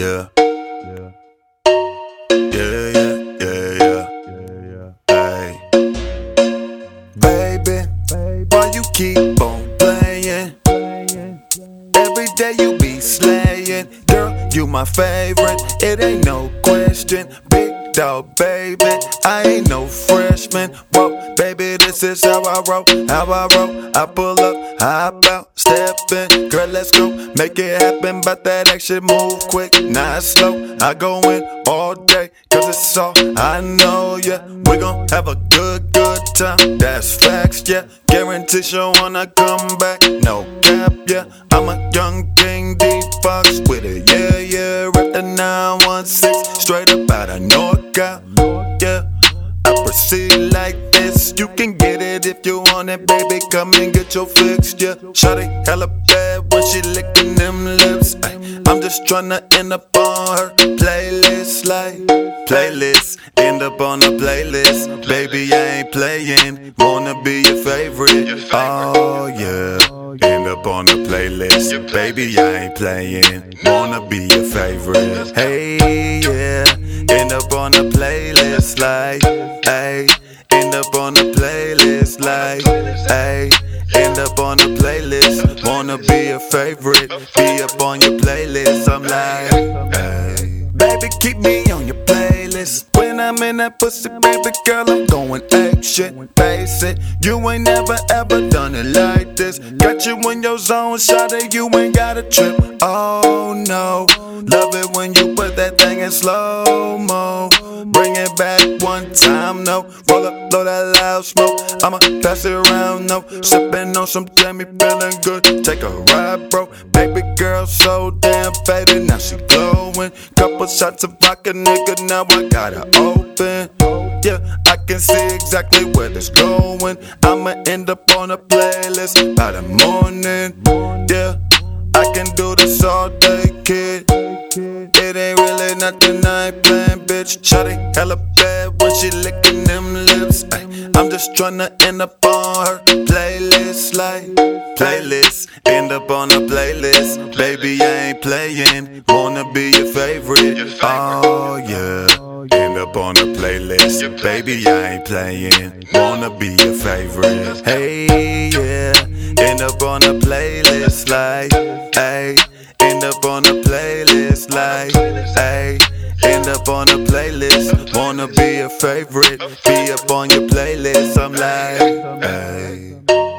Yeah. Yeah. Yeah, yeah, yeah, yeah. Yeah. Hey. Baby, Baby, why you keep on playing? Playin', playin'. Every day you be slaying. Girl, you my favorite. It ain't no question. Big dog, baby. I ain't no freshman. Whoa, baby, this is how I roll. How I roll. I pull up, hop out, step in. Girl, let's go. Make it happen. But that action move quick, not slow. I go in all day. Cause it's all I know, yeah. We gon' have a good, good time. That's facts, yeah. Guarantee she'll wanna come back. No cap, yeah. I'm a young king, D Fox with it, yeah, yeah. Rip the 916 straight up out of NorCal, yeah. I proceed like this. You can get it if you want it, baby. Come and get your fix, yeah. Shawty hella bad when she licking them lips. Ay, I'm just tryna end up on her playlist, like playlist. End up on the playlist, baby. I ain't playing. Wanna be your favorite, oh yeah. End up on the playlist, baby. I ain't playing. Wanna be your favorite, hey yeah. End up on the playlist, like, ayy. End up on the playlist, like, ayy. End up on the playlist. Wanna be a favorite, be up on your playlist. I'm like, ayy. Baby, keep me on your playlist. I'm in that pussy, baby girl, I'm going action. Face it, you ain't never ever done it like this. Got you in your zone, shot it, you ain't got a trip. Oh no, love it when you put that thing in slow mo. Bring it back one time, no. Roll up, blow that loud smoke. I'ma pass it around, no. Sipping on some Jamie, feeling good. Take a ride, bro. Baby girl, so damn faded, now she glowing. Couple shots of vodka, nigga, now I got her open. Yeah, I can see exactly where this going. I'ma end up on a playlist by the morning. Yeah, I can do this all day, kid. It ain't really nothing I ain't playing, bitch. Shawty hella bad when she licking them lips. Ay, I'm just tryna end up on her playlist, like playlist. End up on a playlist, baby. I ain't playing. Wanna be your favorite, oh yeah. End up on a playlist, baby. I ain't playing. Wanna be your favorite, hey yeah. End up on a playlist, like, ayy. End up on a playlist, like, ayy. End up on a playlist. Wanna be a favorite, be up on your playlist. I'm like, ayy.